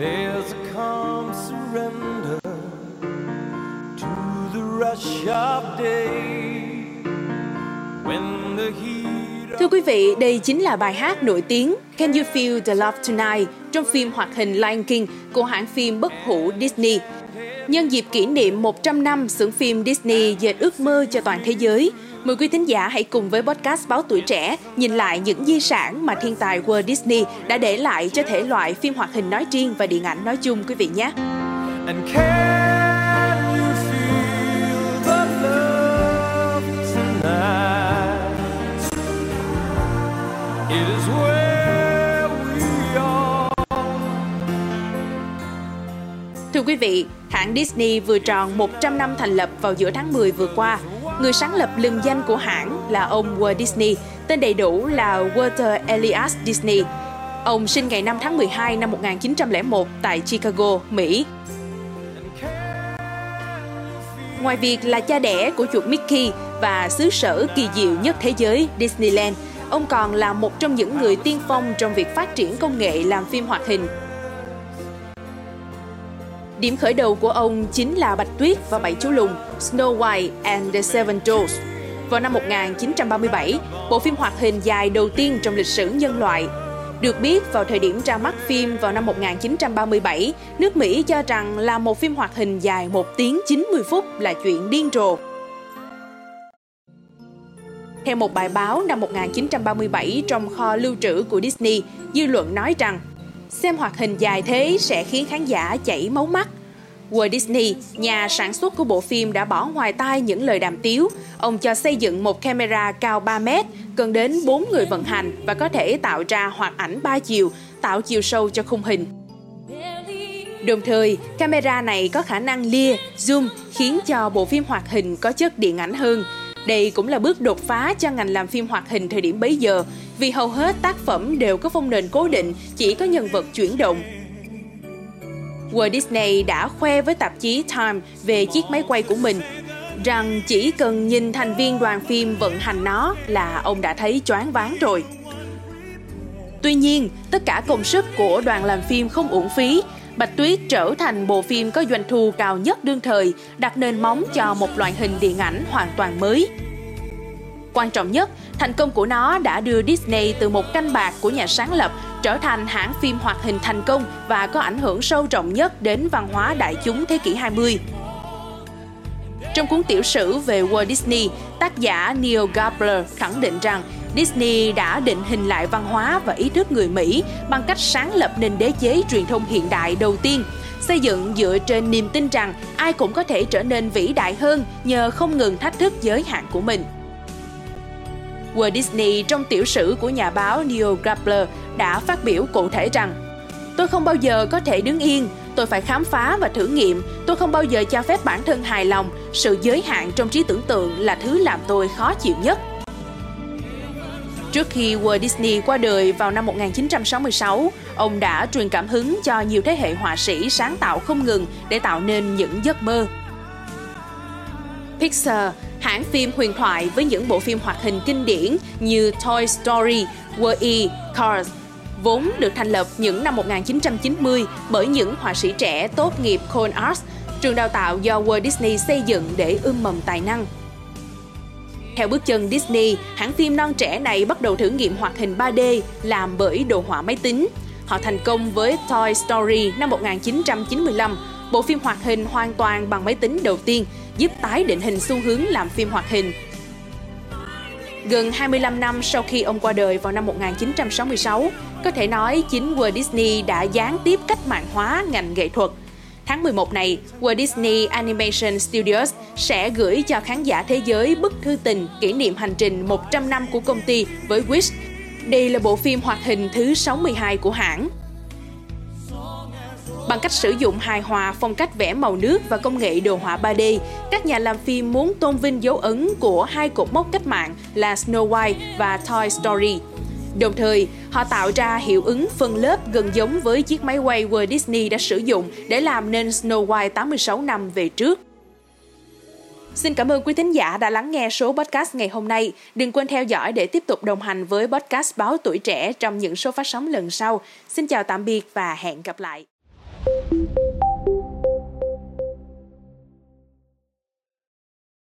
There's a calm surrender to the rush of day when the heat Thưa quý vị, đây chính là bài hát nổi tiếng Can You Feel the Love Tonight trong phim hoạt hình Lion King của hãng phim bất hủ Disney. Nhân dịp kỷ niệm 100 năm xưởng phim Disney dệt ước mơ cho toàn thế giới, mời quý thính giả hãy cùng với podcast Báo Tuổi Trẻ nhìn lại những di sản mà thiên tài Walt Disney đã để lại cho thể loại phim hoạt hình nói riêng và điện ảnh nói chung quý vị nhé. Thưa quý vị, hãng Disney vừa tròn 100 năm thành lập vào giữa tháng 10 vừa qua. Người sáng lập lừng danh của hãng là ông Walt Disney, tên đầy đủ là Walter Elias Disney. Ông sinh ngày 5 tháng 12 năm 1901 tại Chicago, Mỹ. Ngoài việc là cha đẻ của chuột Mickey và xứ sở kỳ diệu nhất thế giới Disneyland, ông còn là một trong những người tiên phong trong việc phát triển công nghệ làm phim hoạt hình Điểm khởi đầu của ông chính là Bạch Tuyết và Bảy Chú Lùn, Snow White and the Seven Dwarfs. Vào năm 1937, bộ phim hoạt hình dài đầu tiên trong lịch sử nhân loại. Được biết, vào thời điểm ra mắt phim vào năm 1937, nước Mỹ cho rằng là một phim hoạt hình dài 1 tiếng 90 phút là chuyện điên rồ. Theo một bài báo năm 1937 trong kho lưu trữ của Disney, dư luận nói rằng xem hoạt hình dài thế sẽ khiến khán giả chảy máu mắt. Walt Disney, nhà sản xuất của bộ phim đã bỏ ngoài tai những lời đàm tiếu. Ông cho xây dựng một camera cao 3 mét, cần đến 4 người vận hành và có thể tạo ra hoạt ảnh 3 chiều, tạo chiều sâu cho khung hình. Đồng thời, camera này có khả năng lia, zoom khiến cho bộ phim hoạt hình có chất điện ảnh hơn. Đây cũng là bước đột phá cho ngành làm phim hoạt hình thời điểm bấy giờ, vì hầu hết tác phẩm đều có phong nền cố định, chỉ có nhân vật chuyển động. Walt Disney đã khoe với tạp chí Time về chiếc máy quay của mình rằng chỉ cần nhìn thành viên đoàn phim vận hành nó là ông đã thấy choáng váng rồi. Tuy nhiên, tất cả công sức của đoàn làm phim không uổng phí. Bạch Tuyết trở thành bộ phim có doanh thu cao nhất đương thời, đặt nền móng cho một loại hình điện ảnh hoàn toàn mới. Quan trọng nhất, thành công của nó đã đưa Disney từ một canh bạc của nhà sáng lập trở thành hãng phim hoạt hình thành công và có ảnh hưởng sâu rộng nhất đến văn hóa đại chúng thế kỷ 20. Trong cuốn tiểu sử về Walt Disney, tác giả Neil Gabler khẳng định rằng Disney đã định hình lại văn hóa và ý thức người Mỹ bằng cách sáng lập nền đế chế truyền thông hiện đại đầu tiên, xây dựng dựa trên niềm tin rằng ai cũng có thể trở nên vĩ đại hơn nhờ không ngừng thách thức giới hạn của mình. Walt Disney trong tiểu sử của nhà báo Neil Gabler đã phát biểu cụ thể rằng Tôi không bao giờ có thể đứng yên, tôi phải khám phá và thử nghiệm, tôi không bao giờ cho phép bản thân hài lòng, sự giới hạn trong trí tưởng tượng là thứ làm tôi khó chịu nhất. Trước khi Walt Disney qua đời vào năm 1966, ông đã truyền cảm hứng cho nhiều thế hệ họa sĩ sáng tạo không ngừng để tạo nên những giấc mơ. Pixar, hãng phim huyền thoại với những bộ phim hoạt hình kinh điển như Toy Story, Wall-E, Cars, vốn được thành lập những năm 1990 bởi những họa sĩ trẻ tốt nghiệp Cone Arts, trường đào tạo do Walt Disney xây dựng để ươm mầm tài năng. Theo bước chân Disney, hãng phim non trẻ này bắt đầu thử nghiệm hoạt hình 3D làm bởi đồ họa máy tính. Họ thành công với Toy Story năm 1995, bộ phim hoạt hình hoàn toàn bằng máy tính đầu tiên, giúp tái định hình xu hướng làm phim hoạt hình. Gần 25 năm sau khi ông qua đời vào năm 1966, có thể nói chính Walt Disney đã gián tiếp cách mạng hóa ngành nghệ thuật. Tháng 11 này, Walt Disney Animation Studios sẽ gửi cho khán giả thế giới bức thư tình kỷ niệm hành trình 100 năm của công ty với Wish. Đây là bộ phim hoạt hình thứ 62 của hãng. Bằng cách sử dụng hài hòa phong cách vẽ màu nước và công nghệ đồ họa 3D, các nhà làm phim muốn tôn vinh dấu ấn của hai cột mốc cách mạng là Snow White và Toy Story. Đồng thời, họ tạo ra hiệu ứng phân lớp gần giống với chiếc máy quay Walt Disney đã sử dụng để làm nên Snow White 86 năm về trước. Xin cảm ơn quý thính giả đã lắng nghe số podcast ngày hôm nay. Đừng quên theo dõi để tiếp tục đồng hành với podcast Báo Tuổi Trẻ trong những số phát sóng lần sau. Xin chào tạm biệt và hẹn gặp lại.